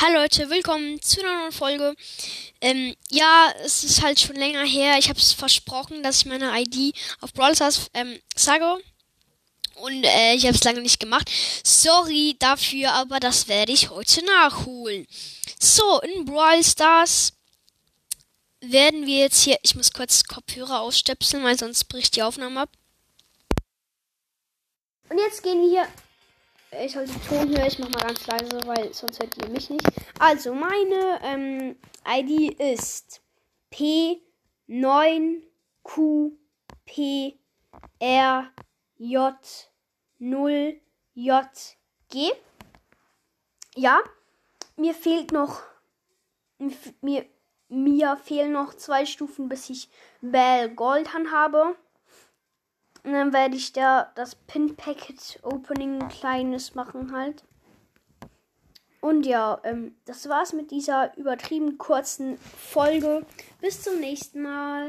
Hallo Leute, willkommen zu einer neuen Folge. Ähm, ja, es ist halt schon länger her. Ich habe es versprochen, dass ich meine ID auf Brawl Stars ähm, sage. Und äh, ich habe es lange nicht gemacht. Sorry dafür, aber das werde ich heute nachholen. So, in Brawl Stars werden wir jetzt hier... Ich muss kurz Kopfhörer ausstöpseln, weil sonst bricht die Aufnahme ab. Und jetzt gehen wir hier ich halte den Ton höher, ich mach mal ganz leise, weil sonst hört ihr mich nicht. Also, meine ähm, ID ist P9QPRJ0J. G. Ja, mir fehlt noch. Mir, mir fehlen noch zwei Stufen, bis ich Bell Gold habe. Und dann werde ich da das Pin Packet Opening kleines machen halt. Und ja, ähm, das war's mit dieser übertrieben kurzen Folge. Bis zum nächsten Mal.